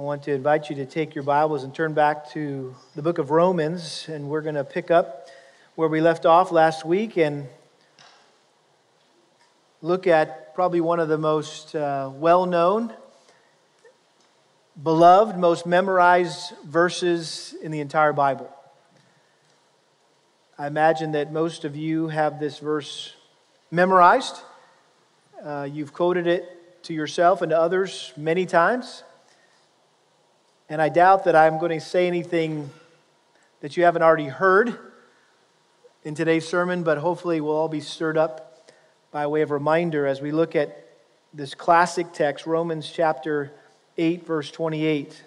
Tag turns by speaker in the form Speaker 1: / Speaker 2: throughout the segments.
Speaker 1: I want to invite you to take your Bibles and turn back to the book of Romans, and we're going to pick up where we left off last week and look at probably one of the most uh, well known, beloved, most memorized verses in the entire Bible. I imagine that most of you have this verse memorized. Uh, you've quoted it to yourself and to others many times. And I doubt that I'm going to say anything that you haven't already heard in today's sermon, but hopefully we'll all be stirred up by way of reminder as we look at this classic text, Romans chapter 8, verse 28.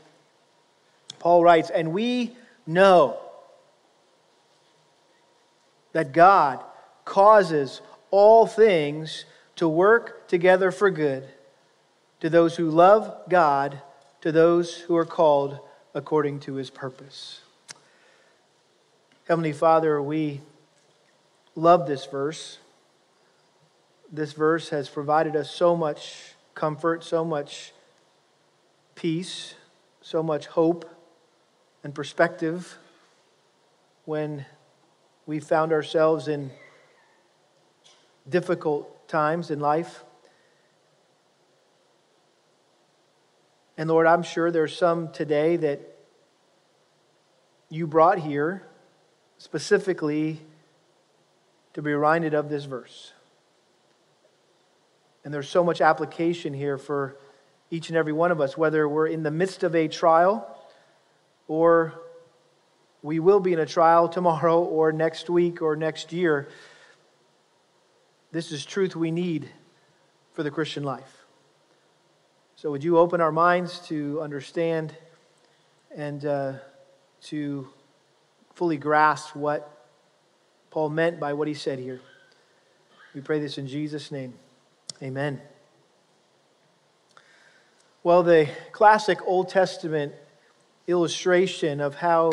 Speaker 1: Paul writes, And we know that God causes all things to work together for good to those who love God, to those who are called according to his purpose. Heavenly Father, we love this verse. This verse has provided us so much comfort, so much peace, so much hope and perspective when we found ourselves in difficult times in life. And Lord, I'm sure there's some today that you brought here specifically to be reminded of this verse. And there's so much application here for each and every one of us, whether we're in the midst of a trial or we will be in a trial tomorrow or next week or next year. This is truth we need for the Christian life. So, would you open our minds to understand and uh, to fully grasp what Paul meant by what he said here. We pray this in Jesus' name. Amen. Well, the classic Old Testament illustration of how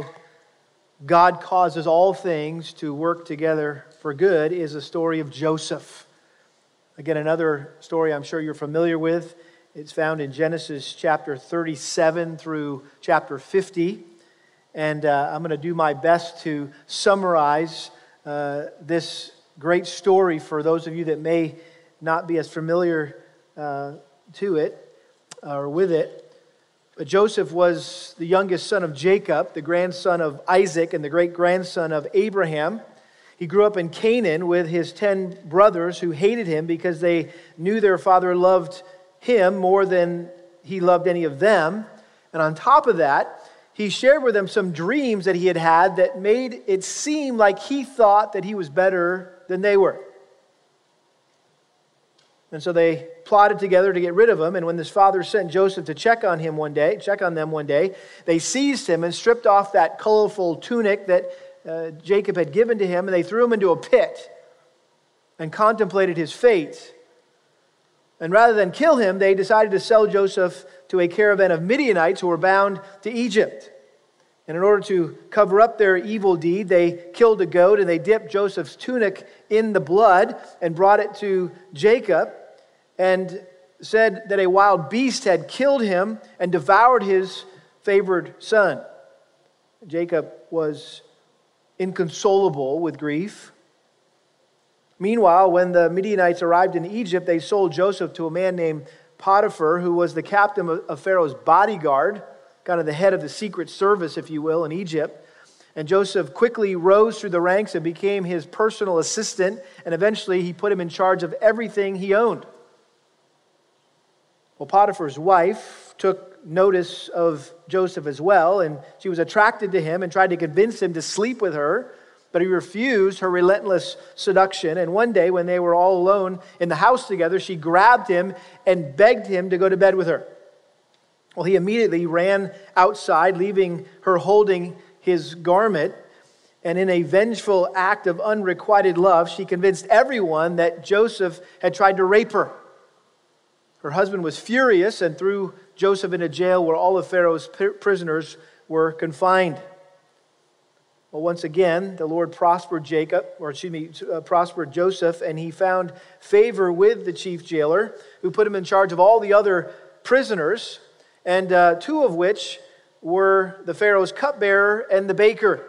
Speaker 1: God causes all things to work together for good is the story of Joseph. Again, another story I'm sure you're familiar with. It's found in Genesis chapter 37 through chapter 50. And uh, I'm going to do my best to summarize uh, this great story for those of you that may not be as familiar uh, to it or with it. But Joseph was the youngest son of Jacob, the grandson of Isaac, and the great grandson of Abraham. He grew up in Canaan with his ten brothers who hated him because they knew their father loved him more than he loved any of them. And on top of that, he shared with them some dreams that he had had that made it seem like he thought that he was better than they were. And so they plotted together to get rid of him. And when his father sent Joseph to check on him one day, check on them one day, they seized him and stripped off that colorful tunic that uh, Jacob had given to him, and they threw him into a pit and contemplated his fate. And rather than kill him, they decided to sell Joseph to a caravan of Midianites who were bound to Egypt. And in order to cover up their evil deed, they killed a goat and they dipped Joseph's tunic in the blood and brought it to Jacob and said that a wild beast had killed him and devoured his favored son. Jacob was inconsolable with grief. Meanwhile, when the Midianites arrived in Egypt, they sold Joseph to a man named Potiphar, who was the captain of Pharaoh's bodyguard, kind of the head of the secret service, if you will, in Egypt. And Joseph quickly rose through the ranks and became his personal assistant, and eventually he put him in charge of everything he owned. Well, Potiphar's wife took notice of Joseph as well, and she was attracted to him and tried to convince him to sleep with her. But he refused her relentless seduction. And one day, when they were all alone in the house together, she grabbed him and begged him to go to bed with her. Well, he immediately ran outside, leaving her holding his garment. And in a vengeful act of unrequited love, she convinced everyone that Joseph had tried to rape her. Her husband was furious and threw Joseph into jail where all of Pharaoh's prisoners were confined. Well, once again, the Lord prospered Jacob, or excuse me, uh, prospered Joseph, and he found favor with the chief jailer, who put him in charge of all the other prisoners. and uh, two of which were the Pharaoh's cupbearer and the baker,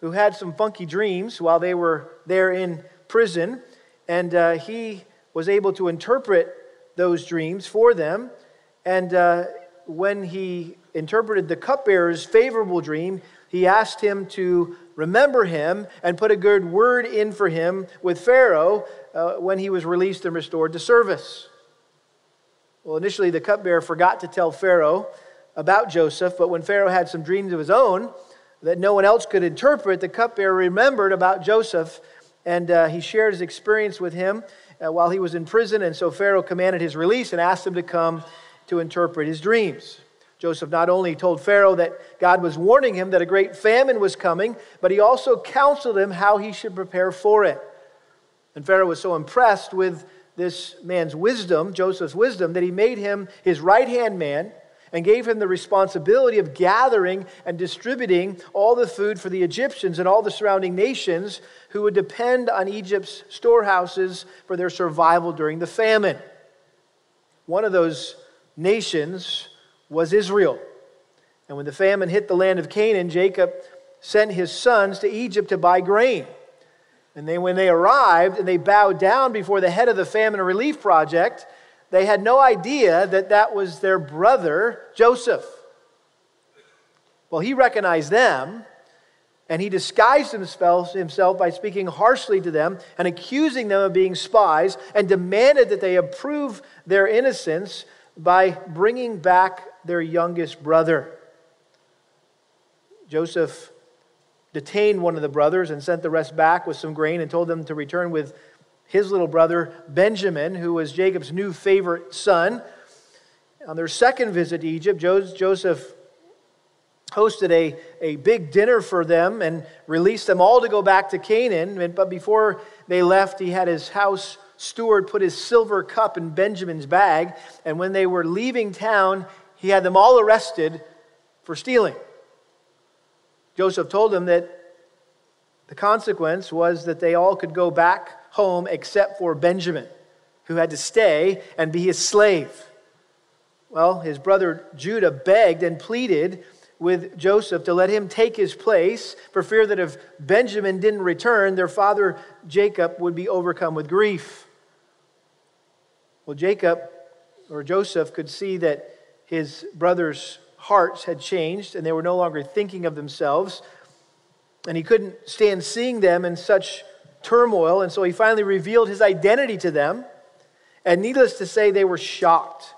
Speaker 1: who had some funky dreams while they were there in prison. And uh, he was able to interpret those dreams for them. And uh, when he interpreted the cupbearer's favorable dream, he asked him to remember him and put a good word in for him with Pharaoh uh, when he was released and restored to service. Well, initially, the cupbearer forgot to tell Pharaoh about Joseph, but when Pharaoh had some dreams of his own that no one else could interpret, the cupbearer remembered about Joseph and uh, he shared his experience with him uh, while he was in prison. And so Pharaoh commanded his release and asked him to come to interpret his dreams. Joseph not only told Pharaoh that God was warning him that a great famine was coming, but he also counseled him how he should prepare for it. And Pharaoh was so impressed with this man's wisdom, Joseph's wisdom, that he made him his right hand man and gave him the responsibility of gathering and distributing all the food for the Egyptians and all the surrounding nations who would depend on Egypt's storehouses for their survival during the famine. One of those nations was Israel. And when the famine hit the land of Canaan, Jacob sent his sons to Egypt to buy grain. And then, when they arrived and they bowed down before the head of the famine relief project, they had no idea that that was their brother, Joseph. Well, he recognized them and he disguised himself by speaking harshly to them and accusing them of being spies and demanded that they approve their innocence by bringing back their youngest brother. Joseph detained one of the brothers and sent the rest back with some grain and told them to return with his little brother Benjamin, who was Jacob's new favorite son. On their second visit to Egypt, Joseph hosted a, a big dinner for them and released them all to go back to Canaan. But before they left, he had his house steward put his silver cup in Benjamin's bag. And when they were leaving town, he had them all arrested for stealing. Joseph told them that the consequence was that they all could go back home except for Benjamin, who had to stay and be his slave. Well, his brother Judah begged and pleaded with Joseph to let him take his place for fear that if Benjamin didn't return, their father Jacob would be overcome with grief. Well, Jacob or Joseph could see that his brothers' hearts had changed and they were no longer thinking of themselves. And he couldn't stand seeing them in such turmoil. And so he finally revealed his identity to them. And needless to say, they were shocked.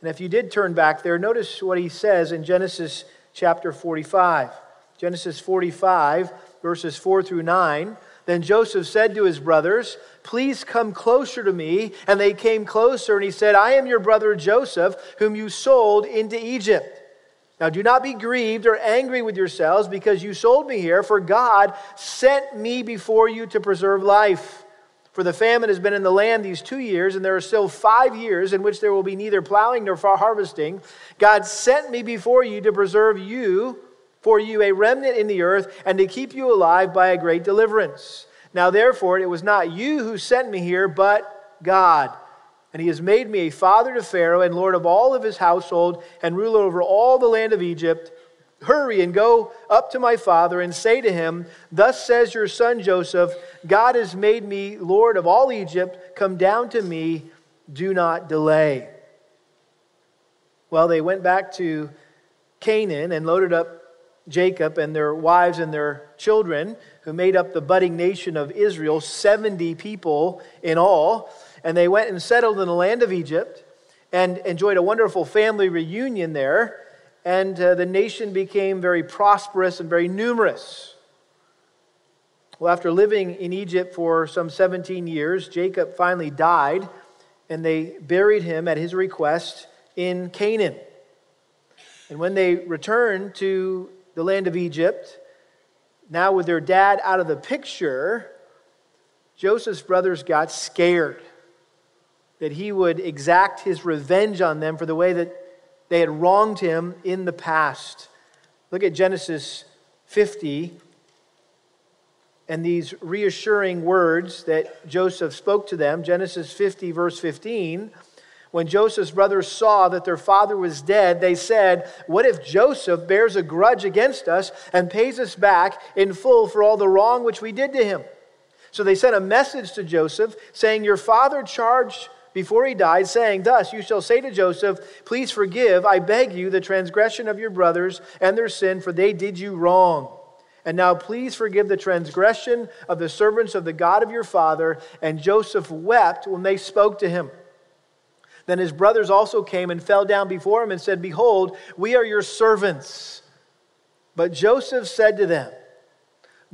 Speaker 1: And if you did turn back there, notice what he says in Genesis chapter 45. Genesis 45, verses 4 through 9. Then Joseph said to his brothers, Please come closer to me. And they came closer, and he said, I am your brother Joseph, whom you sold into Egypt. Now do not be grieved or angry with yourselves because you sold me here, for God sent me before you to preserve life. For the famine has been in the land these two years, and there are still five years in which there will be neither plowing nor harvesting. God sent me before you to preserve you, for you a remnant in the earth, and to keep you alive by a great deliverance. Now, therefore, it was not you who sent me here, but God. And he has made me a father to Pharaoh and lord of all of his household and ruler over all the land of Egypt. Hurry and go up to my father and say to him, Thus says your son Joseph, God has made me Lord of all Egypt. Come down to me, do not delay. Well, they went back to Canaan and loaded up Jacob and their wives and their children, who made up the budding nation of Israel, 70 people in all. And they went and settled in the land of Egypt and enjoyed a wonderful family reunion there and uh, the nation became very prosperous and very numerous. Well, after living in Egypt for some 17 years, Jacob finally died, and they buried him at his request in Canaan. And when they returned to the land of Egypt, now with their dad out of the picture, Joseph's brothers got scared that he would exact his revenge on them for the way that they had wronged him in the past. Look at Genesis 50 and these reassuring words that Joseph spoke to them. Genesis 50, verse 15. When Joseph's brothers saw that their father was dead, they said, What if Joseph bears a grudge against us and pays us back in full for all the wrong which we did to him? So they sent a message to Joseph saying, Your father charged before he died, saying, Thus you shall say to Joseph, Please forgive, I beg you, the transgression of your brothers and their sin, for they did you wrong. And now please forgive the transgression of the servants of the God of your father. And Joseph wept when they spoke to him. Then his brothers also came and fell down before him and said, Behold, we are your servants. But Joseph said to them,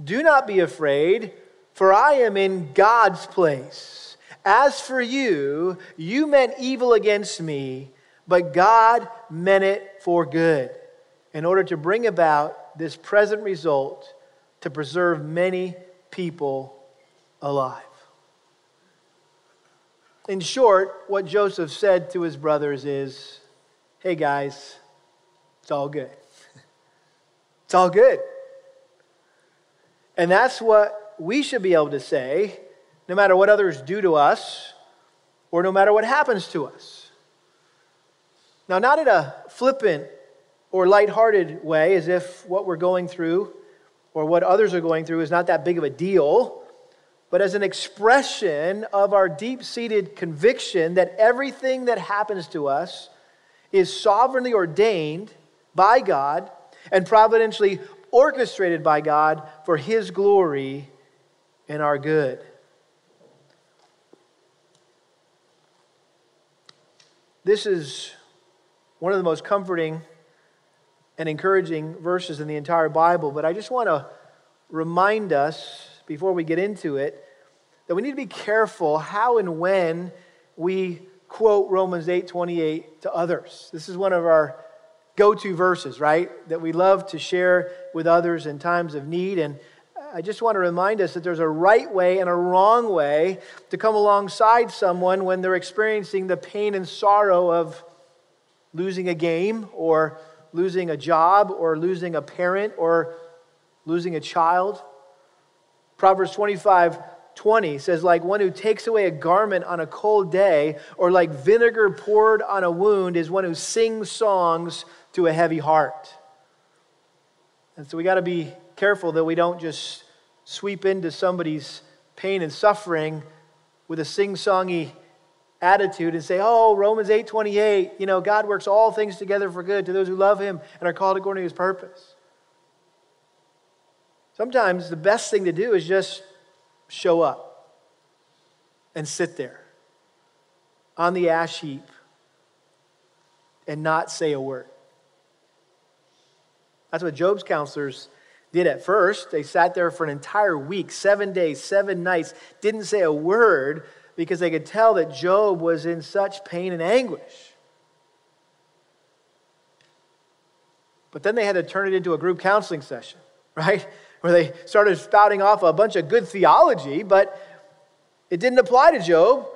Speaker 1: Do not be afraid, for I am in God's place. As for you, you meant evil against me, but God meant it for good, in order to bring about this present result to preserve many people alive. In short, what Joseph said to his brothers is hey, guys, it's all good. It's all good. And that's what we should be able to say, no matter what others do to us or no matter what happens to us. Now, not in a flippant or lighthearted way, as if what we're going through or what others are going through is not that big of a deal but as an expression of our deep seated conviction that everything that happens to us is sovereignly ordained by God and providentially orchestrated by God for His glory and our good. This is one of the most comforting and encouraging verses in the entire Bible, but I just want to remind us before we get into it that we need to be careful how and when we quote Romans 8:28 to others. This is one of our go-to verses, right? That we love to share with others in times of need and I just want to remind us that there's a right way and a wrong way to come alongside someone when they're experiencing the pain and sorrow of losing a game or losing a job or losing a parent or losing a child. Proverbs 25 20 says, like one who takes away a garment on a cold day, or like vinegar poured on a wound, is one who sings songs to a heavy heart. And so we got to be careful that we don't just sweep into somebody's pain and suffering with a sing-songy attitude and say, "Oh, Romans 8:28, you know, God works all things together for good to those who love him and are called according to his purpose." Sometimes the best thing to do is just show up and sit there on the ash heap and not say a word. That's what Job's counselors did at first. They sat there for an entire week, seven days, seven nights, didn't say a word because they could tell that Job was in such pain and anguish. But then they had to turn it into a group counseling session, right? Where they started spouting off a bunch of good theology, but it didn't apply to Job,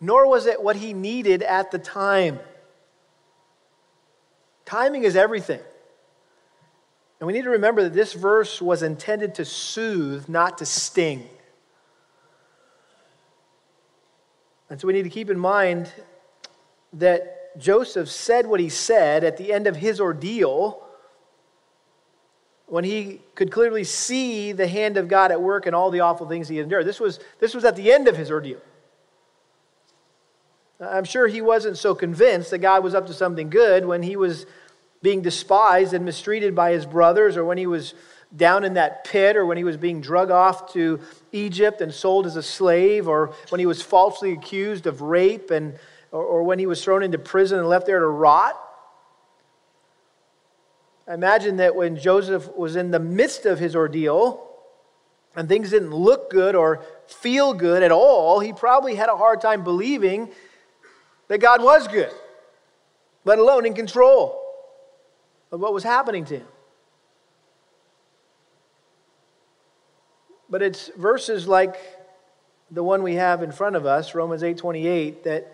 Speaker 1: nor was it what he needed at the time. Timing is everything. And we need to remember that this verse was intended to soothe, not to sting. And so we need to keep in mind that Joseph said what he said at the end of his ordeal when he could clearly see the hand of God at work and all the awful things he endured. This was, this was at the end of his ordeal. I'm sure he wasn't so convinced that God was up to something good when he was being despised and mistreated by his brothers, or when he was down in that pit, or when he was being drug off to Egypt and sold as a slave, or when he was falsely accused of rape, and, or, or when he was thrown into prison and left there to rot. I imagine that when Joseph was in the midst of his ordeal and things didn't look good or feel good at all, he probably had a hard time believing that God was good, let alone in control of what was happening to him. But it's verses like the one we have in front of us, Romans 8:28, that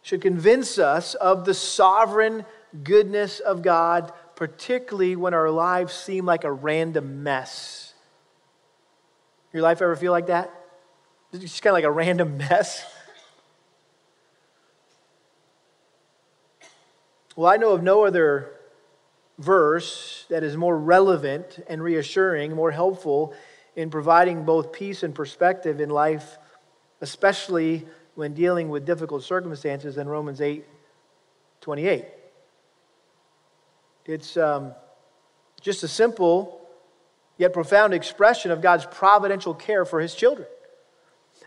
Speaker 1: should convince us of the sovereign goodness of God particularly when our lives seem like a random mess. Your life ever feel like that? It's just kind of like a random mess. Well, I know of no other verse that is more relevant and reassuring, more helpful in providing both peace and perspective in life, especially when dealing with difficult circumstances than Romans 8 28. It's um, just a simple yet profound expression of God's providential care for his children.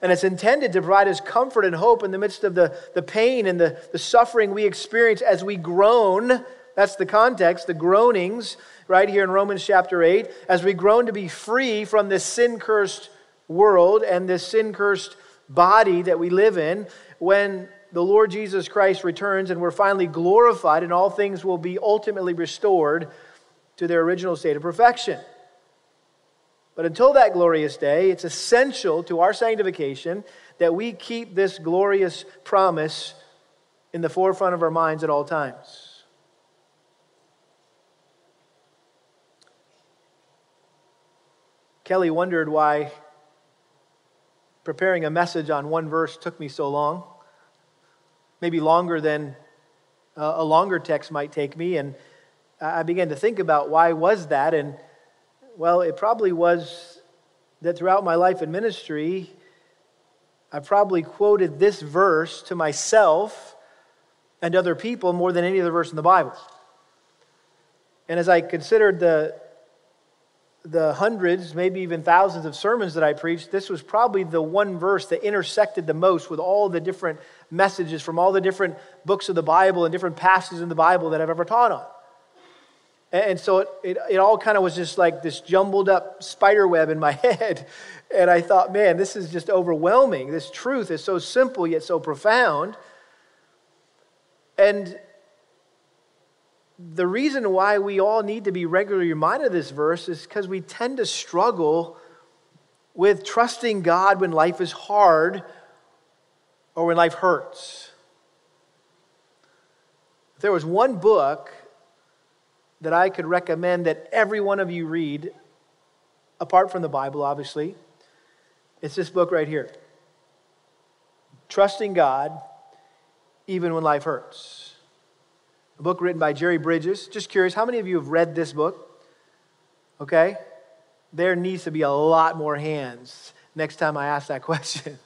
Speaker 1: And it's intended to provide us comfort and hope in the midst of the, the pain and the, the suffering we experience as we groan. That's the context, the groanings, right here in Romans chapter 8, as we groan to be free from this sin cursed world and this sin cursed body that we live in. When the Lord Jesus Christ returns and we're finally glorified, and all things will be ultimately restored to their original state of perfection. But until that glorious day, it's essential to our sanctification that we keep this glorious promise in the forefront of our minds at all times. Kelly wondered why preparing a message on one verse took me so long, maybe longer than uh, a longer text might take me. And I began to think about why was that? And well, it probably was that throughout my life in ministry, I probably quoted this verse to myself and other people more than any other verse in the Bible. And as I considered the, the hundreds, maybe even thousands of sermons that I preached, this was probably the one verse that intersected the most with all the different messages from all the different books of the Bible and different passages in the Bible that I've ever taught on. And so it, it, it all kind of was just like this jumbled up spider web in my head. And I thought, man, this is just overwhelming. This truth is so simple yet so profound. And the reason why we all need to be regularly reminded of this verse is because we tend to struggle with trusting God when life is hard or when life hurts. If there was one book that I could recommend that every one of you read, apart from the Bible, obviously, it's this book right here Trusting God Even When Life Hurts. A book written by Jerry Bridges. Just curious, how many of you have read this book? Okay? There needs to be a lot more hands next time I ask that question.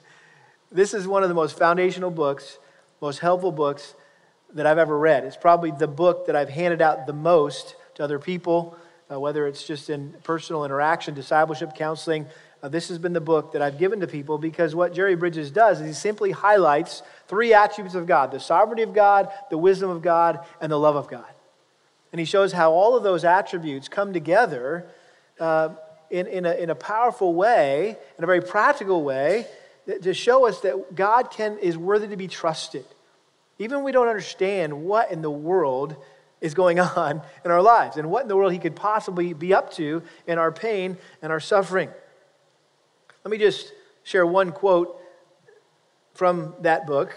Speaker 1: This is one of the most foundational books, most helpful books that I've ever read. It's probably the book that I've handed out the most to other people, uh, whether it's just in personal interaction, discipleship, counseling. Uh, this has been the book that I've given to people because what Jerry Bridges does is he simply highlights three attributes of God the sovereignty of God, the wisdom of God, and the love of God. And he shows how all of those attributes come together uh, in, in, a, in a powerful way, in a very practical way, to show us that God can, is worthy to be trusted. Even when we don't understand what in the world is going on in our lives and what in the world He could possibly be up to in our pain and our suffering. Let me just share one quote from that book.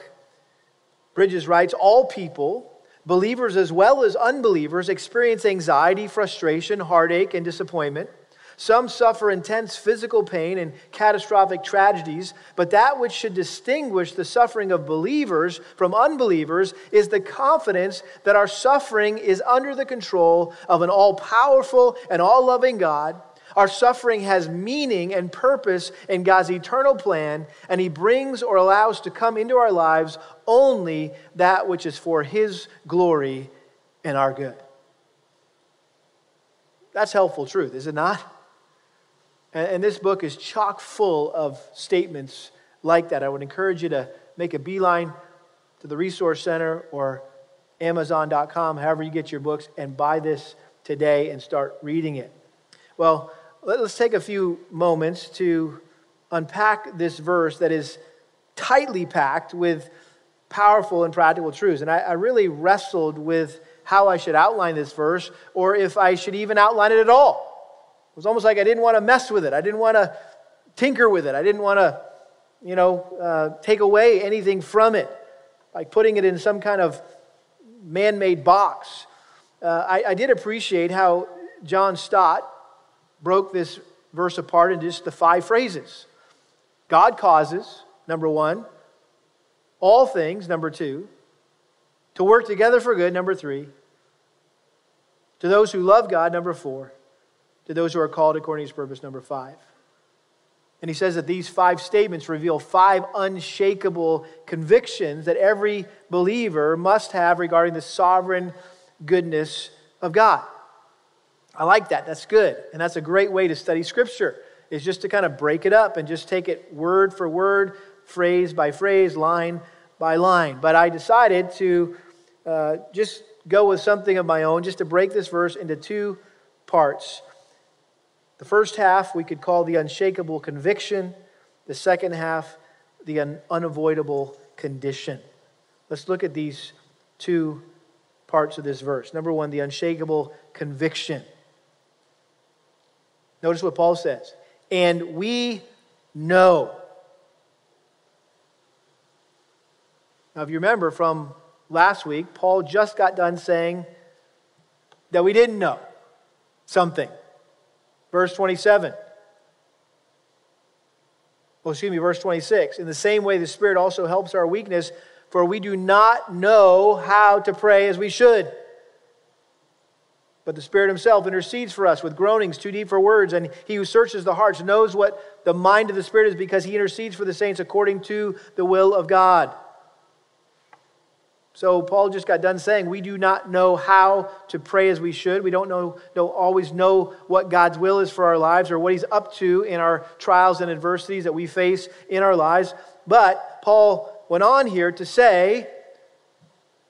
Speaker 1: Bridges writes All people, believers as well as unbelievers, experience anxiety, frustration, heartache, and disappointment. Some suffer intense physical pain and catastrophic tragedies, but that which should distinguish the suffering of believers from unbelievers is the confidence that our suffering is under the control of an all powerful and all loving God. Our suffering has meaning and purpose in God's eternal plan, and He brings or allows to come into our lives only that which is for His glory and our good. That's helpful truth, is it not? And, this book is chock full of statements like that. I would encourage you to make a beeline to the Resource Center or Amazon.com, however you get your books, and buy this today and start reading it. Well, let's take a few moments to unpack this verse that is tightly packed with powerful and practical truths. And I, I really wrestled with how I should outline this verse or if I should even outline it at all. It was almost like I didn't want to mess with it. I didn't want to tinker with it. I didn't want to, you know, uh, take away anything from it by putting it in some kind of man made box. Uh, I, I did appreciate how John Stott broke this verse apart into just the five phrases God causes, number one, all things, number two, to work together for good, number three, to those who love God, number four, to those who are called according to his purpose, number five. And he says that these five statements reveal five unshakable convictions that every believer must have regarding the sovereign goodness of God. I like that. That's good. And that's a great way to study Scripture, is just to kind of break it up and just take it word for word, phrase by phrase, line by line. But I decided to uh, just go with something of my own, just to break this verse into two parts. The first half we could call the unshakable conviction, the second half, the un- unavoidable condition. Let's look at these two parts of this verse. Number one, the unshakable conviction. Notice what Paul says. And we know. Now, if you remember from last week, Paul just got done saying that we didn't know something. Verse 27. Well, excuse me, verse 26. In the same way, the Spirit also helps our weakness, for we do not know how to pray as we should. But the Spirit Himself intercedes for us with groanings too deep for words, and He who searches the hearts knows what the mind of the Spirit is because He intercedes for the saints according to the will of God. So Paul just got done saying we do not know how to pray as we should. We don't know, don't always know what God's will is for our lives or what he's up to in our trials and adversities that we face in our lives. But Paul went on here to say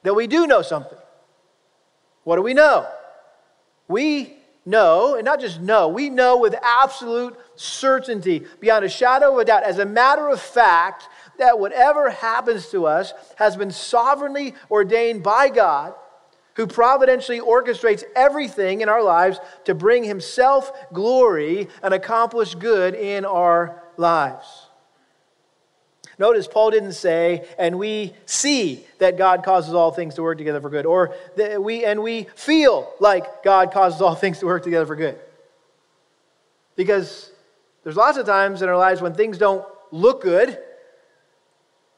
Speaker 1: that we do know something. What do we know? We know, and not just know, we know with absolute certainty, beyond a shadow of a doubt, as a matter of fact, that whatever happens to us has been sovereignly ordained by God, who providentially orchestrates everything in our lives to bring himself glory and accomplish good in our lives. Notice Paul didn't say, and we see that God causes all things to work together for good, or that we and we feel like God causes all things to work together for good. Because there's lots of times in our lives when things don't look good,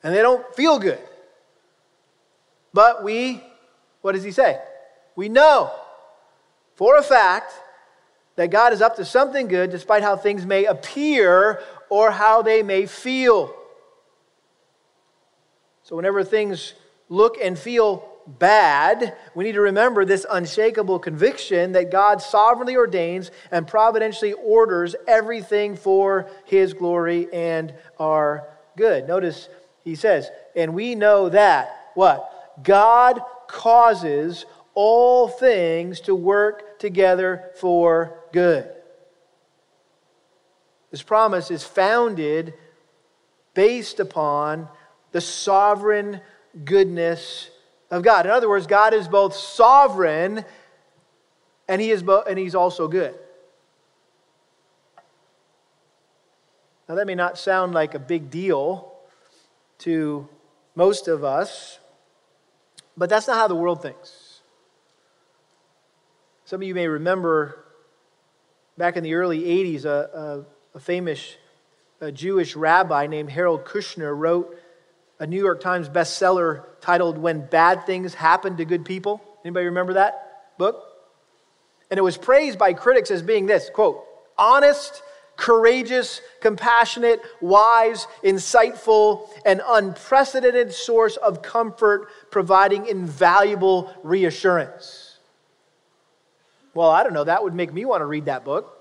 Speaker 1: and they don't feel good. But we, what does he say? We know for a fact that God is up to something good despite how things may appear or how they may feel. So, whenever things look and feel bad, we need to remember this unshakable conviction that God sovereignly ordains and providentially orders everything for his glory and our good. Notice he says, and we know that, what? God causes all things to work together for good. This promise is founded based upon the sovereign goodness of God. In other words, God is both sovereign and he is bo- and he's also good. Now that may not sound like a big deal to most of us, but that's not how the world thinks. Some of you may remember back in the early 80s, a, a, a famous a Jewish rabbi named Harold Kushner wrote a New York Times bestseller titled When Bad Things Happen to Good People. Anybody remember that book? And it was praised by critics as being this quote, honest courageous, compassionate, wise, insightful, and unprecedented source of comfort, providing invaluable reassurance. Well, I don't know, that would make me want to read that book.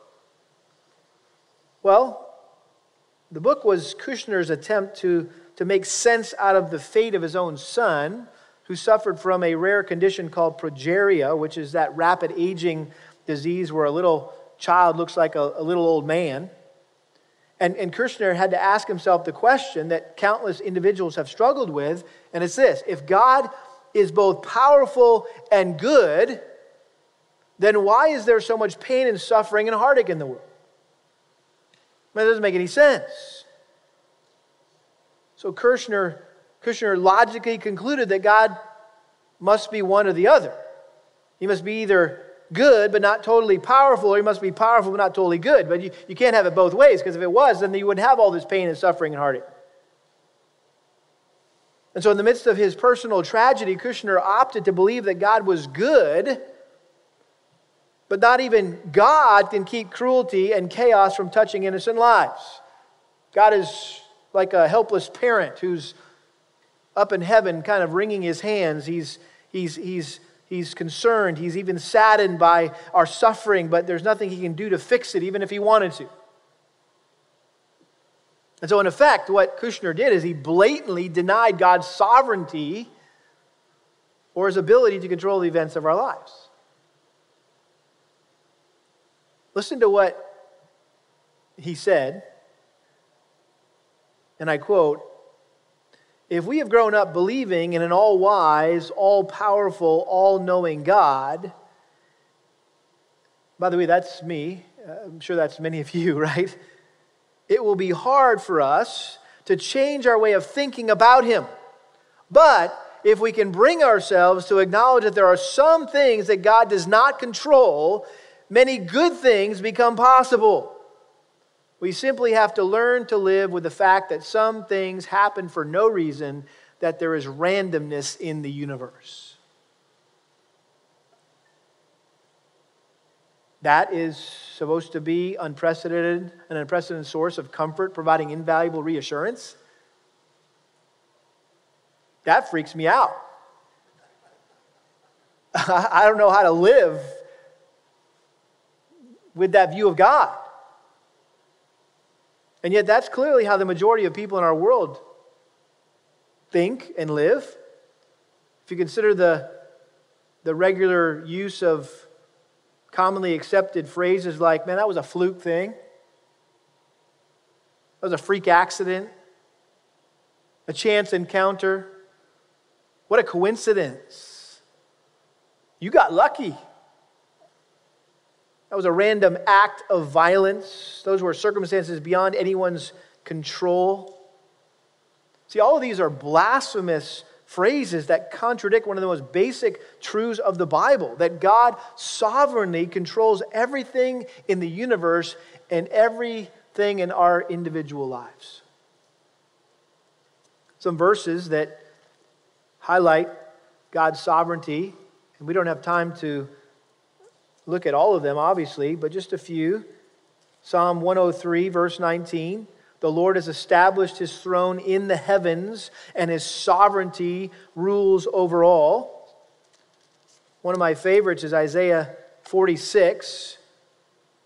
Speaker 1: Well, the book was Kushner's attempt to, to make sense out of the fate of his own son, who suffered from a rare condition called progeria, which is that rapid aging disease where a little child looks like a, a little old man. And, and Kushner had to ask himself the question that countless individuals have struggled with, and it's this if God is both powerful and good, then why is there so much pain and suffering and heartache in the world? That doesn't make any sense. So Kushner, Kushner logically concluded that God must be one or the other. He must be either good but not totally powerful, or he must be powerful but not totally good. But you, you can't have it both ways, because if it was, then you wouldn't have all this pain and suffering and heartache. And so, in the midst of his personal tragedy, Kushner opted to believe that God was good, but not even God can keep cruelty and chaos from touching innocent lives. God is like a helpless parent who's up in heaven, kind of wringing his hands. He's, he's, he's, he's concerned. He's even saddened by our suffering, but there's nothing he can do to fix it, even if he wanted to. And so, in effect, what Kushner did is he blatantly denied God's sovereignty or his ability to control the events of our lives. Listen to what he said, and I quote If we have grown up believing in an all wise, all powerful, all knowing God, by the way, that's me. Uh, I'm sure that's many of you, right? it will be hard for us to change our way of thinking about Him. But if we can bring ourselves to acknowledge that there are some things that God does not control, many good things become possible. We simply have to learn to live with the fact that some things happen for no reason, that there is randomness in the universe. That is supposed to be unprecedented, an unprecedented source of comfort, providing invaluable reassurance. That freaks me out. I don't know how to live with that view of God. And yet, that's clearly how the majority of people in our world think and live. If you consider the, the regular use of commonly accepted phrases like, man, that was a fluke thing. That was a freak accident, a chance encounter. What a coincidence. You got lucky. That was a random act of violence. Those were circumstances beyond anyone's control. See, all of these are blasphemous phrases that contradict one of the most basic truths of the Bible that God sovereignly controls everything in the universe and everything in our individual lives. Some verses that highlight God's sovereignty, and we don't have time to look at all of them, obviously, but just a few. Psalm 103, verse 19. The Lord has established his throne in the heavens, and his sovereignty rules over all. One of my favorites is Isaiah 46.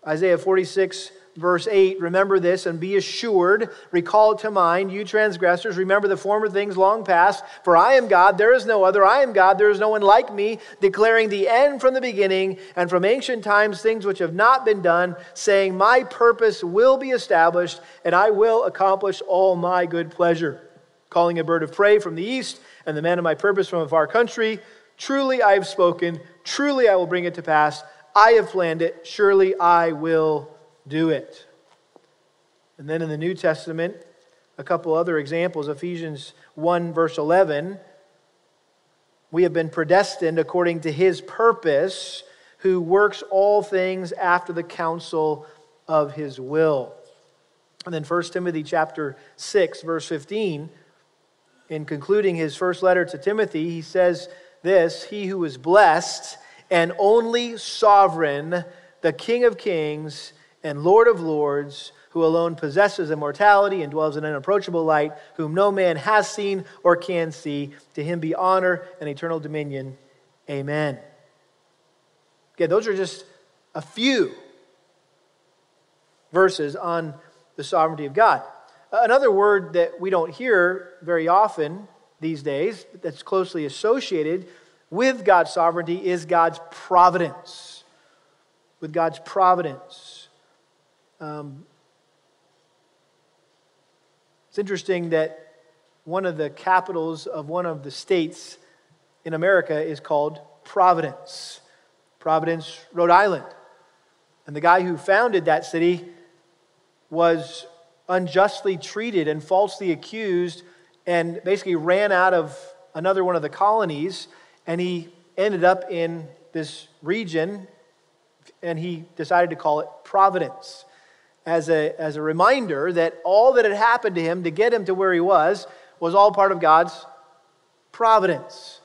Speaker 1: Isaiah 46, verse 8 Remember this and be assured, recall it to mind, you transgressors, remember the former things long past. For I am God, there is no other. I am God, there is no one like me, declaring the end from the beginning and from ancient times things which have not been done, saying, My purpose will be established, and I will accomplish all my good pleasure. Calling a bird of prey from the east, and the man of my purpose from a far country. Truly I have spoken, truly I will bring it to pass. I have planned it, surely I will do it. And then in the New Testament, a couple other examples Ephesians 1, verse 11. We have been predestined according to his purpose, who works all things after the counsel of his will. And then 1 Timothy chapter 6, verse 15, in concluding his first letter to Timothy, he says this He who is blessed and only sovereign, the King of kings and Lord of lords, who alone possesses immortality and dwells in unapproachable light, whom no man has seen or can see. To him be honor and eternal dominion. Amen. Again, those are just a few verses on the sovereignty of God. Another word that we don't hear very often these days that's closely associated with God's sovereignty is God's providence. With God's providence. Um, it's interesting that one of the capitals of one of the states in America is called Providence, Providence, Rhode Island. And the guy who founded that city was unjustly treated and falsely accused and basically ran out of another one of the colonies. And he ended up in this region and he decided to call it Providence as a, as a reminder that all that had happened to him to get him to where he was was all part of God's providence.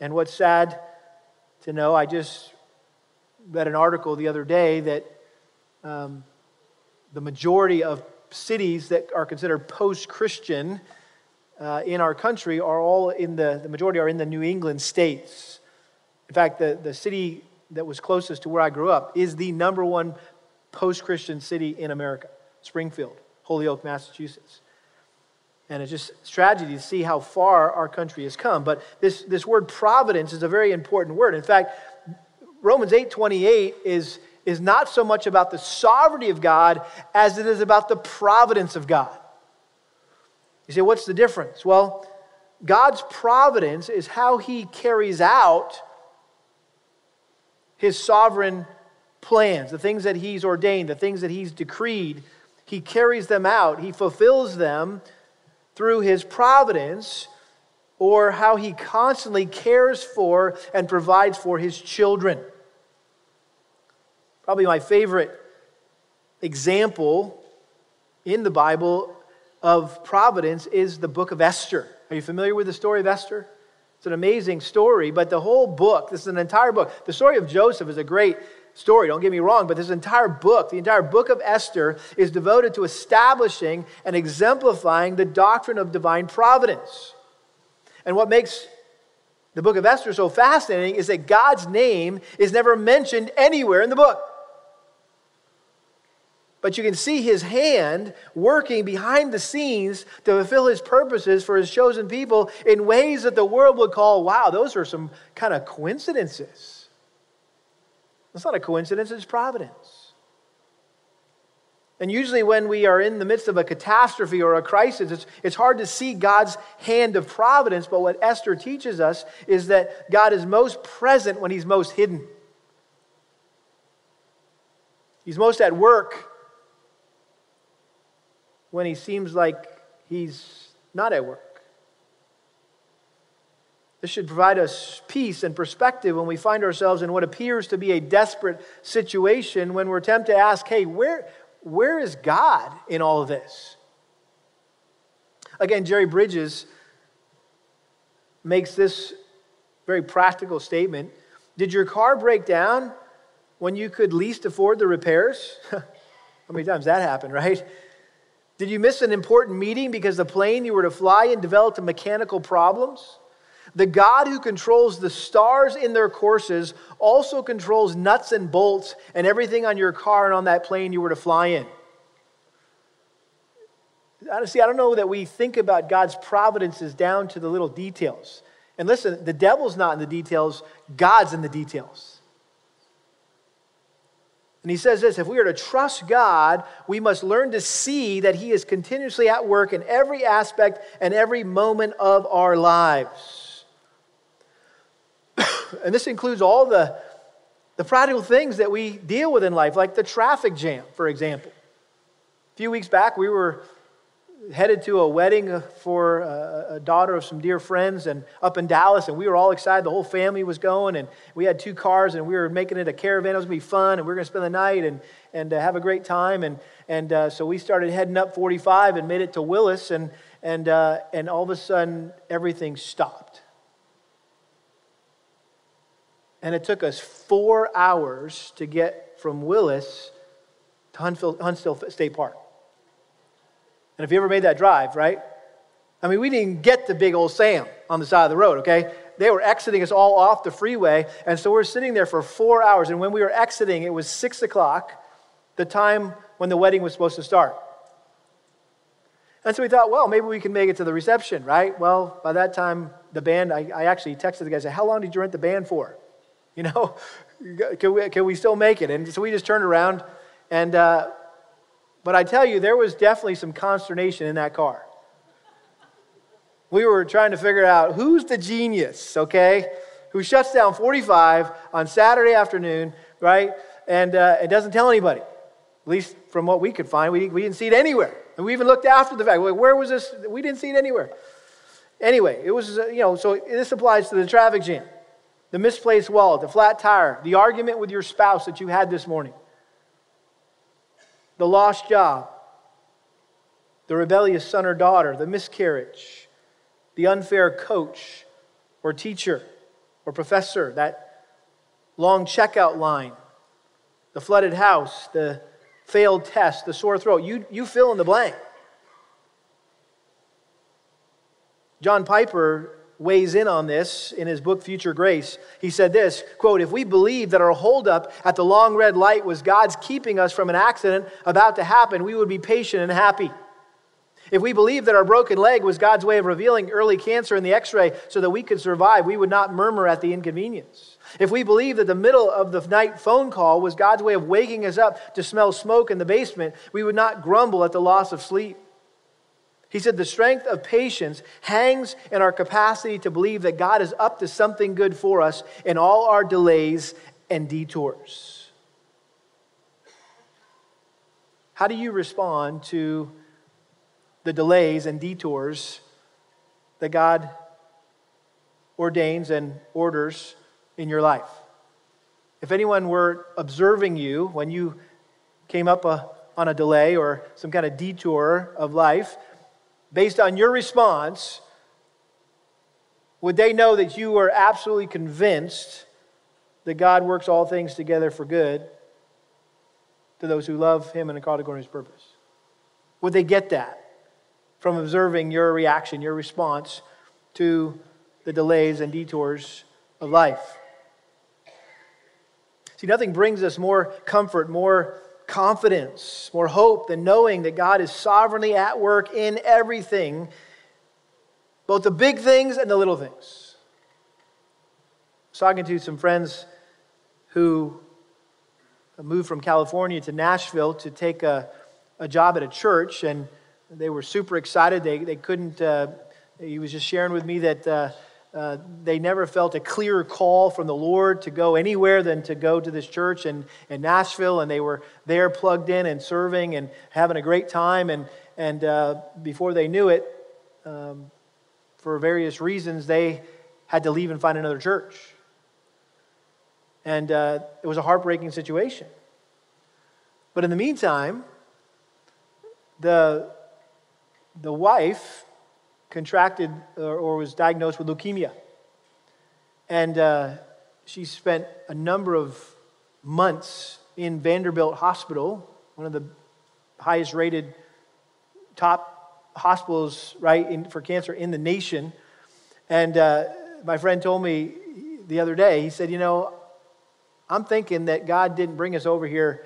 Speaker 1: And what's sad to know, I just read an article the other day that um, the majority of cities that are considered post Christian uh, in our country are all in the, the majority are in the New England states. In fact, the, the city that was closest to where I grew up is the number one post Christian city in America Springfield, Holyoke, Massachusetts. And it's just tragedy to see how far our country has come. But this, this word providence is a very important word. In fact, Romans 8 28 is, is not so much about the sovereignty of God as it is about the providence of God. You say, what's the difference? Well, God's providence is how he carries out his sovereign plans, the things that he's ordained, the things that he's decreed. He carries them out, he fulfills them through his providence, or how he constantly cares for and provides for his children. Probably my favorite example in the Bible of providence is the book of Esther. Are you familiar with the story of Esther? It's an amazing story, but the whole book, this is an entire book. The story of Joseph is a great story, don't get me wrong, but this entire book, the entire book of Esther, is devoted to establishing and exemplifying the doctrine of divine providence. And what makes the book of Esther so fascinating is that God's name is never mentioned anywhere in the book but you can see his hand working behind the scenes to fulfill his purposes for his chosen people in ways that the world would call, wow, those are some kind of coincidences. It's not a coincidence, it's providence. And usually, when we are in the midst of a catastrophe or a crisis, it's, it's hard to see God's hand of providence. But what Esther teaches us is that God is most present when he's most hidden. He's most at work when he seems like he's not at work. This should provide us peace and perspective when we find ourselves in what appears to be a desperate situation when we're tempted to ask, hey, where, where is God in all of this? Again, Jerry Bridges makes this very practical statement Did your car break down when you could least afford the repairs? How many times that happened, right? Did you miss an important meeting because the plane you were to fly in developed mechanical problems? The God who controls the stars in their courses also controls nuts and bolts and everything on your car and on that plane you were to fly in. Honestly, I don't know that we think about God's providences down to the little details. And listen, the devil's not in the details, God's in the details. And he says this if we are to trust God, we must learn to see that He is continuously at work in every aspect and every moment of our lives. And this includes all the, the practical things that we deal with in life, like the traffic jam, for example. A few weeks back, we were headed to a wedding for a daughter of some dear friends and up in Dallas, and we were all excited. The whole family was going, and we had two cars, and we were making it a caravan. It was to be fun, and we were going to spend the night and, and uh, have a great time. And, and uh, so we started heading up 45 and made it to Willis, and, and, uh, and all of a sudden, everything stopped. And it took us four hours to get from Willis to Huntsville State Park. And if you ever made that drive, right? I mean, we didn't get to big old Sam on the side of the road, okay? They were exiting us all off the freeway. And so we're sitting there for four hours. And when we were exiting, it was six o'clock, the time when the wedding was supposed to start. And so we thought, well, maybe we can make it to the reception, right? Well, by that time, the band, I, I actually texted the guy, said, How long did you rent the band for? You know, can we, can we still make it? And so we just turned around and uh, but I tell you, there was definitely some consternation in that car. We were trying to figure out who's the genius, okay, who shuts down 45 on Saturday afternoon, right, and uh, it doesn't tell anybody. At least from what we could find, we, we didn't see it anywhere. And we even looked after the fact. Where was this? We didn't see it anywhere. Anyway, it was, uh, you know, so this applies to the traffic jam, the misplaced wallet, the flat tire, the argument with your spouse that you had this morning the lost job, the rebellious son or daughter, the miscarriage, the unfair coach or teacher or professor, that long checkout line, the flooded house, the failed test, the sore throat. You, you fill in the blank. John Piper weighs in on this in his book Future Grace. He said this, quote, "If we believe that our holdup at the long red light was God's keeping us from an accident about to happen, we would be patient and happy. If we believed that our broken leg was God's way of revealing early cancer in the x-ray so that we could survive, we would not murmur at the inconvenience. If we believed that the middle of the night phone call was God's way of waking us up to smell smoke in the basement, we would not grumble at the loss of sleep. He said the strength of patience hangs in our capacity to believe that God is up to something good for us in all our delays and detours. How do you respond to the delays and detours that God ordains and orders in your life? If anyone were observing you when you came up a, on a delay or some kind of detour of life, based on your response, would they know that you are absolutely convinced that God works all things together for good to those who love Him and are called according to His purpose? Would they get that from observing your reaction, your response to the delays and detours of life? See, nothing brings us more comfort, more confidence, more hope than knowing that God is sovereignly at work in everything, both the big things and the little things. I was talking to some friends who moved from California to Nashville to take a, a job at a church, and they were super excited. They, they couldn't, uh, he was just sharing with me that. Uh, uh, they never felt a clearer call from the Lord to go anywhere than to go to this church in, in Nashville. And they were there plugged in and serving and having a great time. And, and uh, before they knew it, um, for various reasons, they had to leave and find another church. And uh, it was a heartbreaking situation. But in the meantime, the, the wife contracted or, or was diagnosed with leukemia. And uh, she spent a number of months in Vanderbilt Hospital, one of the highest rated top hospitals, right, in, for cancer in the nation. And uh, my friend told me the other day, he said, You know, I'm thinking that God didn't bring us over here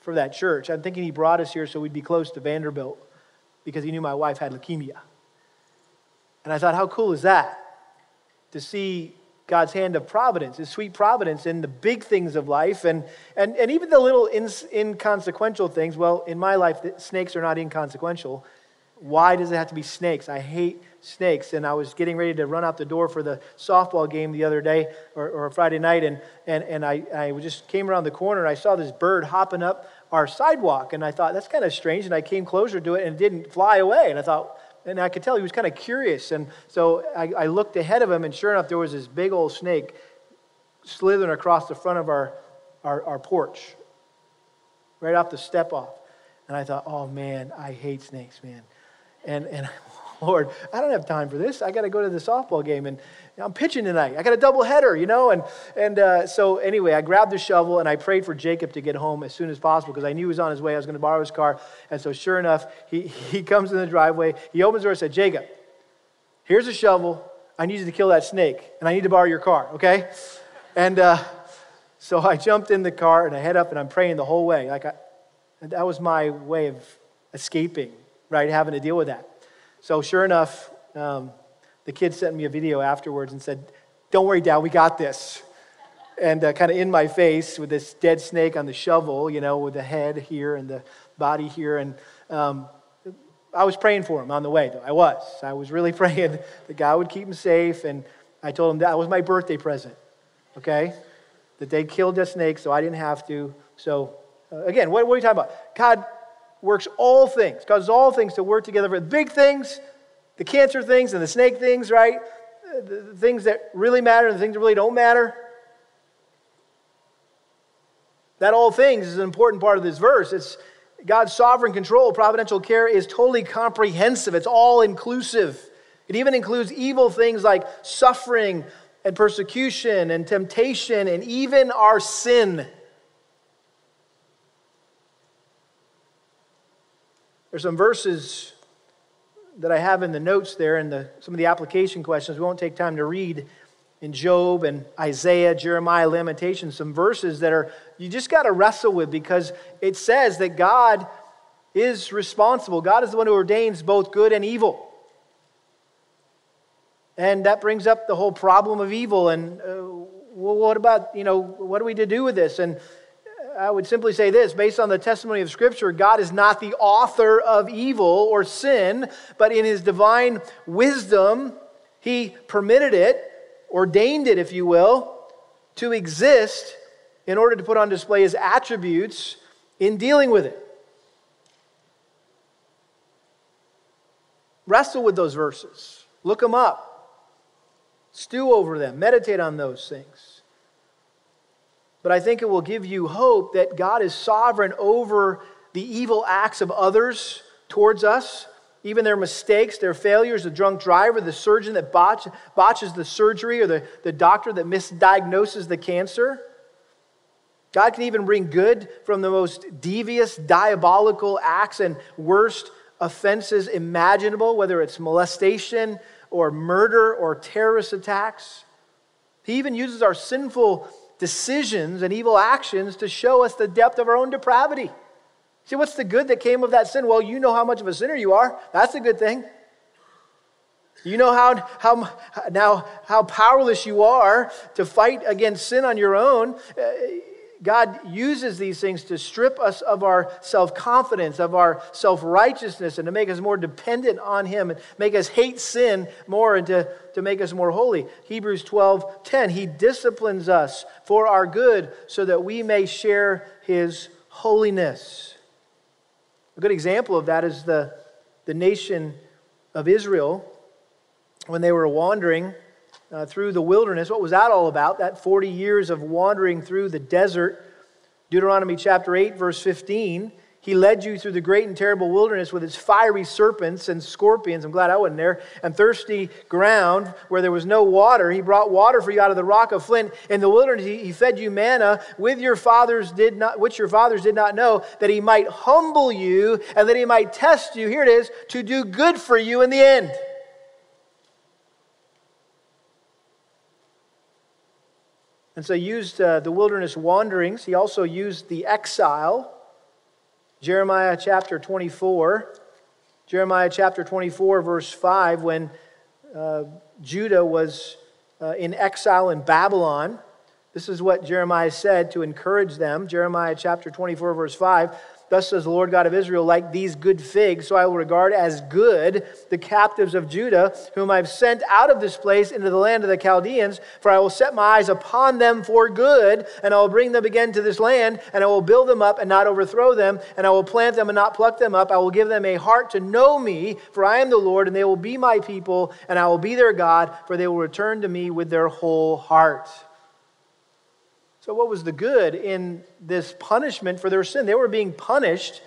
Speaker 1: for that church. I'm thinking He brought us here so we'd be close to Vanderbilt because He knew my wife had leukemia. And I thought, how cool is that? To see God's hand of providence, his sweet providence in the big things of life and, and, and even the little inconsequential things. Well, in my life, snakes are not inconsequential. Why does it have to be snakes? I hate snakes. And I was getting ready to run out the door for the softball game the other day or, or Friday night. And, and, and I, I just came around the corner and I saw this bird hopping up our sidewalk. And I thought, that's kind of strange. And I came closer to it and it didn't fly away. And I thought, and I could tell he was kind of curious. And so I, I, looked ahead of him, and sure enough, there was this big old snake slithering across the front of our, our, our porch, right off the step off. And I thought, oh man, I hate snakes, man. And, and Lord, I don't have time for this. I got to go to the softball game. And I'm pitching tonight. I got a double header, you know? And, and uh, so, anyway, I grabbed the shovel and I prayed for Jacob to get home as soon as possible because I knew he was on his way. I was going to borrow his car. And so, sure enough, he, he comes in the driveway. He opens the door and said, Jacob, here's a shovel. I need you to kill that snake and I need to borrow your car, okay? And uh, so I jumped in the car and I head up and I'm praying the whole way. Like I, that was my way of escaping, right? Having to deal with that. So, sure enough, um, the kid sent me a video afterwards and said, Don't worry, Dad, we got this. And uh, kind of in my face with this dead snake on the shovel, you know, with the head here and the body here. And um, I was praying for him on the way, though. I was. I was really praying that God would keep him safe. And I told him that was my birthday present, okay? That they killed the snake so I didn't have to. So, uh, again, what, what are you talking about? God works all things, causes all things to work together for the big things the cancer things and the snake things, right? The things that really matter and the things that really don't matter. That all things is an important part of this verse. It's God's sovereign control, providential care is totally comprehensive, it's all inclusive. It even includes evil things like suffering and persecution and temptation and even our sin. There's some verses that I have in the notes there and the, some of the application questions. We won't take time to read in Job and Isaiah, Jeremiah, Lamentations, some verses that are you just got to wrestle with because it says that God is responsible. God is the one who ordains both good and evil. And that brings up the whole problem of evil. And uh, well, what about, you know, what are we to do with this? And I would simply say this based on the testimony of Scripture, God is not the author of evil or sin, but in his divine wisdom, he permitted it, ordained it, if you will, to exist in order to put on display his attributes in dealing with it. Wrestle with those verses, look them up. Stew over them, meditate on those things. But I think it will give you hope that God is sovereign over the evil acts of others towards us, even their mistakes, their failures, the drunk driver, the surgeon that botch, botches the surgery, or the, the doctor that misdiagnoses the cancer. God can even bring good from the most devious, diabolical acts and worst offenses imaginable, whether it's molestation or murder or terrorist attacks. He even uses our sinful decisions and evil actions to show us the depth of our own depravity. See, what's the good that came of that sin? Well, you know how much of a sinner you are. That's a good thing. You know how, how, now, how powerless you are to fight against sin on your own. Uh, God uses these things to strip us of our self confidence, of our self righteousness, and to make us more dependent on Him and make us hate sin more and to, to make us more holy. Hebrews 12 10, He disciplines us for our good so that we may share His holiness. A good example of that is the, the nation of Israel when they were wandering uh, through the wilderness. What was that all about? That 40 years of wandering through the desert. Deuteronomy chapter 8, verse 15. He led you through the great and terrible wilderness with its fiery serpents and scorpions. I'm glad I wasn't there. And thirsty ground where there was no water. He brought water for you out of the rock of flint. In the wilderness, he fed you manna with your fathers did not, which your fathers did not know, that he might humble you and that he might test you. Here it is, to do good for you in the end. And so he used uh, the wilderness wanderings. He also used the exile. Jeremiah chapter 24. Jeremiah chapter 24, verse 5, when uh, Judah was uh, in exile in Babylon. This is what Jeremiah said to encourage them. Jeremiah chapter 24, verse 5. Thus says the Lord God of Israel, like these good figs, so I will regard as good the captives of Judah, whom I've sent out of this place into the land of the Chaldeans, for I will set my eyes upon them for good, and I will bring them again to this land, and I will build them up and not overthrow them, and I will plant them and not pluck them up. I will give them a heart to know me, for I am the Lord, and they will be my people, and I will be their God, for they will return to me with their whole heart. So, what was the good in this punishment for their sin? They were being punished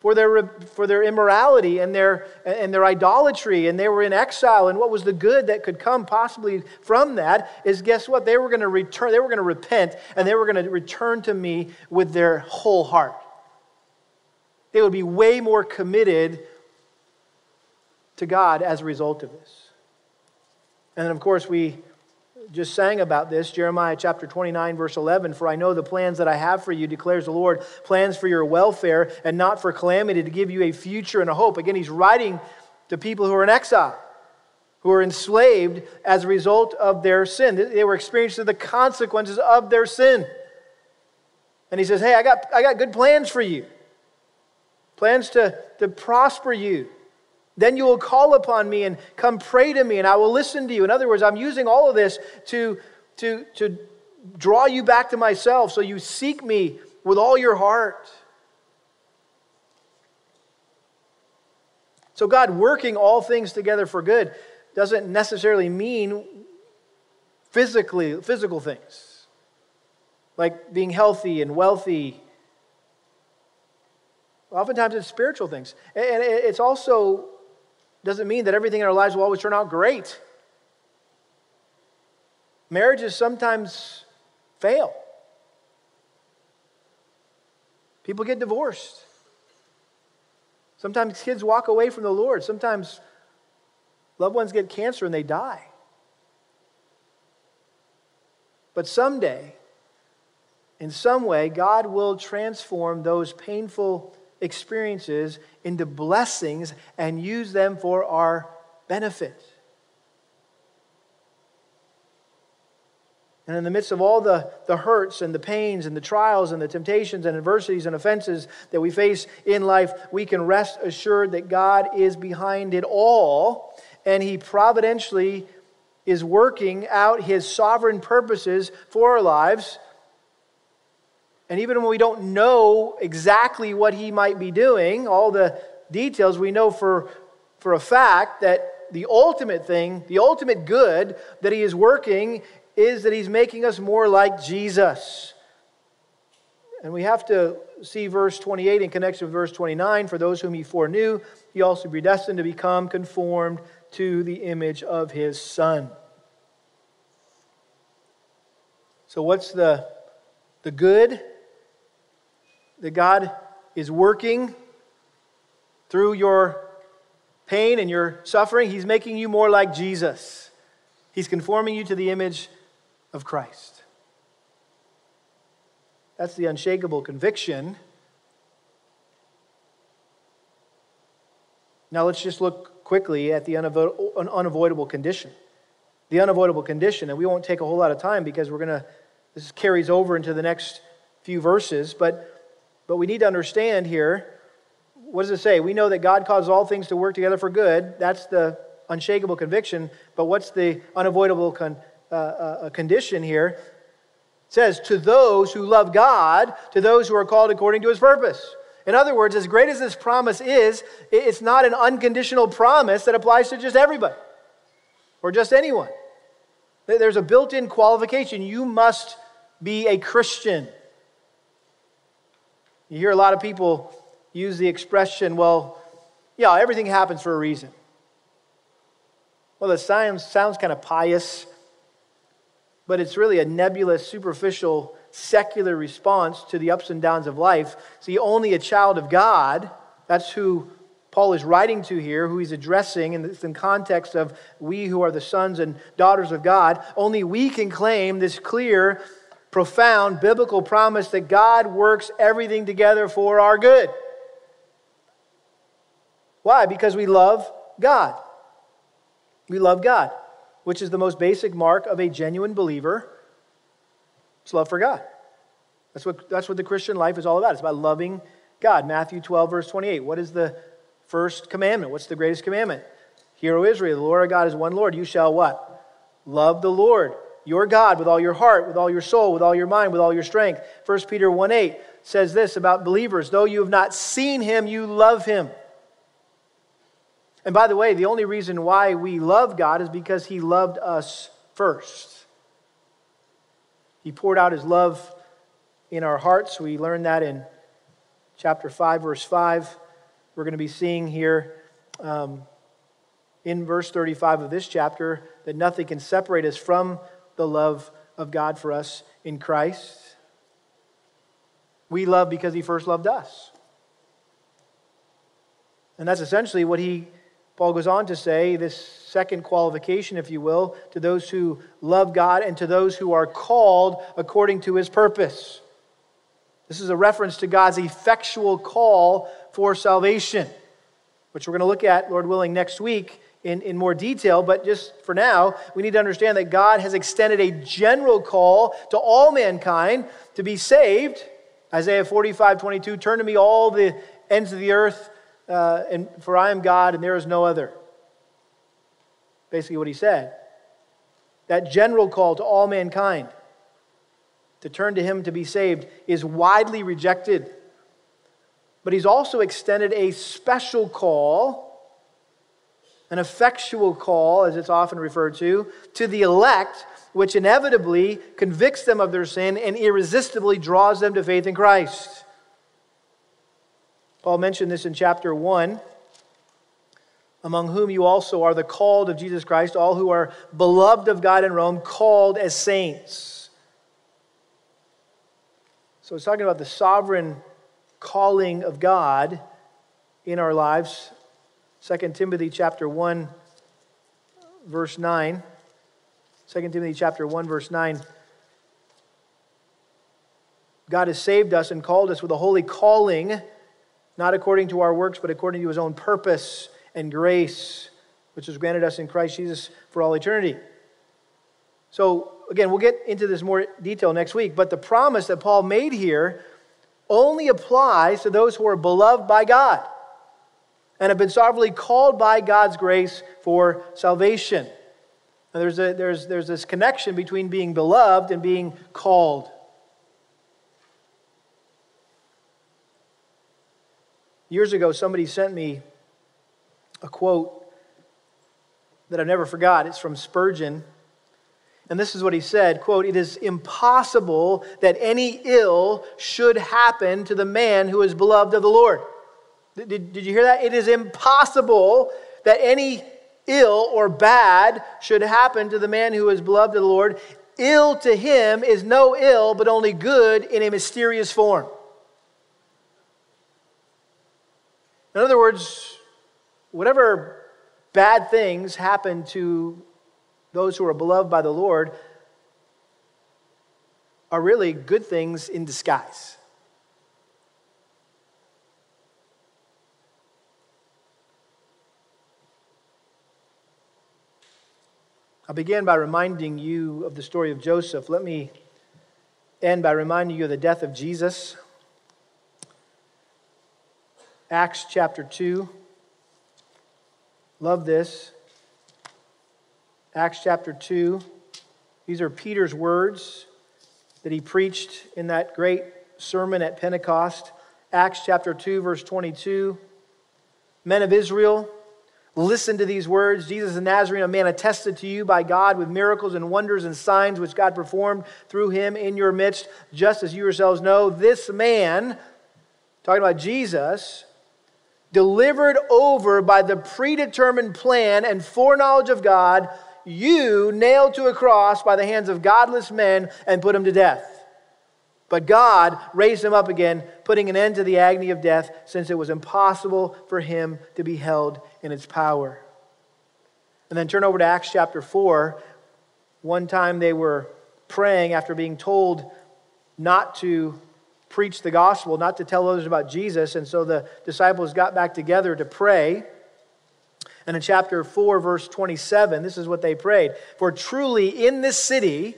Speaker 1: for their, for their immorality and their, and their idolatry, and they were in exile. And what was the good that could come possibly from that is guess what? They were going to return, they were going to repent, and they were going to return to me with their whole heart. They would be way more committed to God as a result of this. And then, of course, we just sang about this Jeremiah chapter 29, verse 11. For I know the plans that I have for you, declares the Lord, plans for your welfare and not for calamity, to give you a future and a hope. Again, he's writing to people who are in exile, who are enslaved as a result of their sin. They were experiencing the consequences of their sin. And he says, Hey, I got, I got good plans for you. Plans to, to prosper you, then you will call upon me and come pray to me, and I will listen to you. In other words, I'm using all of this to, to, to draw you back to myself so you seek me with all your heart. So, God working all things together for good doesn't necessarily mean physically, physical things, like being healthy and wealthy. Oftentimes it's spiritual things. And it's also doesn't mean that everything in our lives will always turn out great. Marriages sometimes fail. People get divorced. Sometimes kids walk away from the Lord. Sometimes loved ones get cancer and they die. But someday, in some way, God will transform those painful experiences into blessings and use them for our benefit. And in the midst of all the, the hurts and the pains and the trials and the temptations and adversities and offenses that we face in life, we can rest assured that God is behind it all and He providentially is working out His sovereign purposes for our lives. And even when we don't know exactly what He might be doing, all the details, we know for, for a fact that the ultimate thing, the ultimate good that He is working is that he's making us more like Jesus. And we have to see verse 28 in connection with verse 29. For those whom he foreknew, he also predestined to become conformed to the image of his Son. So, what's the, the good that God is working through your pain and your suffering? He's making you more like Jesus. He's conforming you to the image of Christ. That's the unshakable conviction. Now let's just look quickly at the unavoidable condition. The unavoidable condition, and we won't take a whole lot of time because we're going to, this carries over into the next few verses, but, but we need to understand here what does it say? We know that God causes all things to work together for good. That's the unshakable conviction. But what's the unavoidable con- uh, uh, condition here. It says, to those who love God, to those who are called according to his purpose. In other words, as great as this promise is, it's not an unconditional promise that applies to just everybody or just anyone. There's a built in qualification. You must be a Christian. You hear a lot of people use the expression, well, yeah, everything happens for a reason. Well, that sounds, sounds kind of pious but it's really a nebulous, superficial, secular response to the ups and downs of life. See, only a child of God, that's who Paul is writing to here, who he's addressing, and it's in context of we who are the sons and daughters of God, only we can claim this clear, profound biblical promise that God works everything together for our good. Why? Because we love God. We love God which is the most basic mark of a genuine believer, it's love for God. That's what, that's what the Christian life is all about. It's about loving God. Matthew 12, verse 28. What is the first commandment? What's the greatest commandment? Hear, O Israel, the Lord our God is one Lord. You shall what? Love the Lord, your God, with all your heart, with all your soul, with all your mind, with all your strength. 1 Peter 1 8 says this about believers though you have not seen him, you love him. And by the way, the only reason why we love God is because He loved us first. He poured out His love in our hearts. We learned that in chapter 5, verse 5. We're going to be seeing here um, in verse 35 of this chapter that nothing can separate us from the love of God for us in Christ. We love because He first loved us. And that's essentially what He Paul goes on to say this second qualification, if you will, to those who love God and to those who are called according to his purpose. This is a reference to God's effectual call for salvation, which we're going to look at, Lord willing, next week in, in more detail. But just for now, we need to understand that God has extended a general call to all mankind to be saved. Isaiah 45 22, turn to me all the ends of the earth uh, and for I am God and there is no other. Basically, what he said. That general call to all mankind to turn to him to be saved is widely rejected. But he's also extended a special call, an effectual call, as it's often referred to, to the elect, which inevitably convicts them of their sin and irresistibly draws them to faith in Christ. Paul mentioned this in chapter 1 among whom you also are the called of Jesus Christ, all who are beloved of God in Rome, called as saints. So it's talking about the sovereign calling of God in our lives. 2 Timothy chapter 1 verse 9. 2 Timothy chapter 1 verse 9. God has saved us and called us with a holy calling, not according to our works, but according to his own purpose and grace, which was granted us in Christ Jesus for all eternity. So, again, we'll get into this more detail next week, but the promise that Paul made here only applies to those who are beloved by God and have been sovereignly called by God's grace for salvation. Now, there's, a, there's, there's this connection between being beloved and being called. Years ago, somebody sent me a quote that I've never forgot. It's from Spurgeon. And this is what he said, quote, "It is impossible that any ill should happen to the man who is beloved of the Lord." Did, did you hear that? It is impossible that any ill or bad should happen to the man who is beloved of the Lord. Ill to him is no ill, but only good in a mysterious form. In other words, whatever bad things happen to those who are beloved by the Lord are really good things in disguise. I began by reminding you of the story of Joseph. Let me end by reminding you of the death of Jesus. Acts chapter 2. Love this. Acts chapter 2. These are Peter's words that he preached in that great sermon at Pentecost. Acts chapter 2, verse 22. Men of Israel, listen to these words. Jesus the Nazarene, a man attested to you by God with miracles and wonders and signs which God performed through him in your midst, just as you yourselves know. This man, talking about Jesus, delivered over by the predetermined plan and foreknowledge of God, you nailed to a cross by the hands of godless men and put him to death. But God raised him up again, putting an end to the agony of death, since it was impossible for him to be held in its power. And then turn over to Acts chapter 4. One time they were praying after being told not to preach the gospel, not to tell others about Jesus. And so the disciples got back together to pray. And in chapter 4, verse 27, this is what they prayed For truly in this city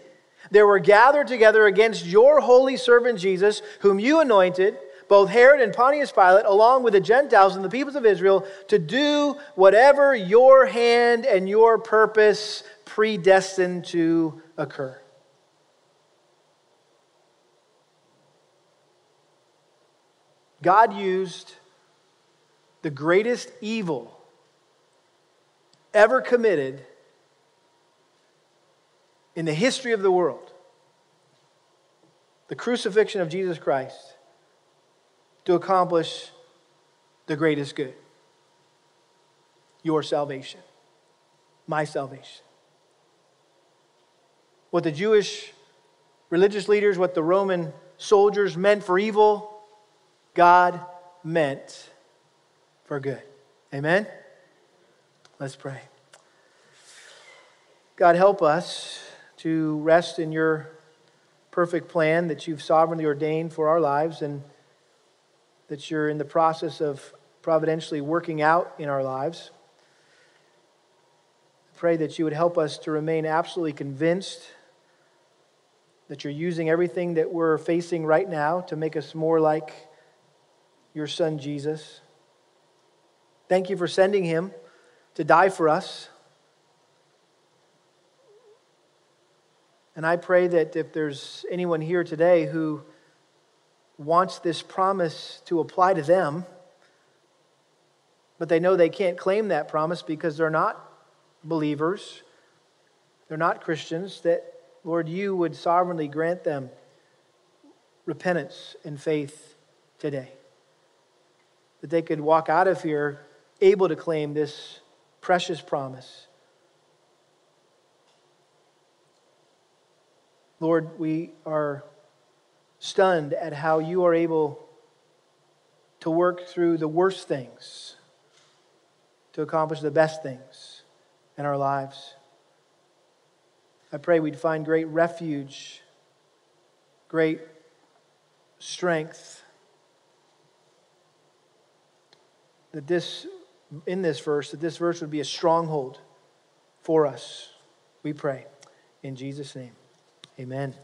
Speaker 1: there were gathered together against your holy servant Jesus, whom you anointed, both Herod and Pontius Pilate, along with the Gentiles and the peoples of Israel, to do whatever your hand and your purpose predestined to occur. God used the greatest evil ever committed in the history of the world the crucifixion of Jesus Christ to accomplish the greatest good your salvation, my salvation. What the Jewish religious leaders, what the Roman soldiers meant for evil, God meant for good. Amen? Let's pray. God, help us to rest in your perfect plan that you've sovereignly ordained for our lives and that you're in the process of providentially working out in our lives. I pray that you would help us to remain absolutely convinced that you're using everything that we're facing right now to make us more like your son Jesus. Thank you for sending him to die for us. And I pray that if there's anyone here today who wants this promise to apply to them, but they know they can't claim that promise because they're not believers, they're not Christians, that, Lord, you would sovereignly grant them repentance and faith today that they could walk out of here able to claim this precious promise. Lord, we are stunned at how you are able to work through the worst things to accomplish the best things in our lives. I pray we'd find great refuge, great strength. That this, in this verse, that this verse would be a stronghold for us. We pray. In Jesus' name, amen.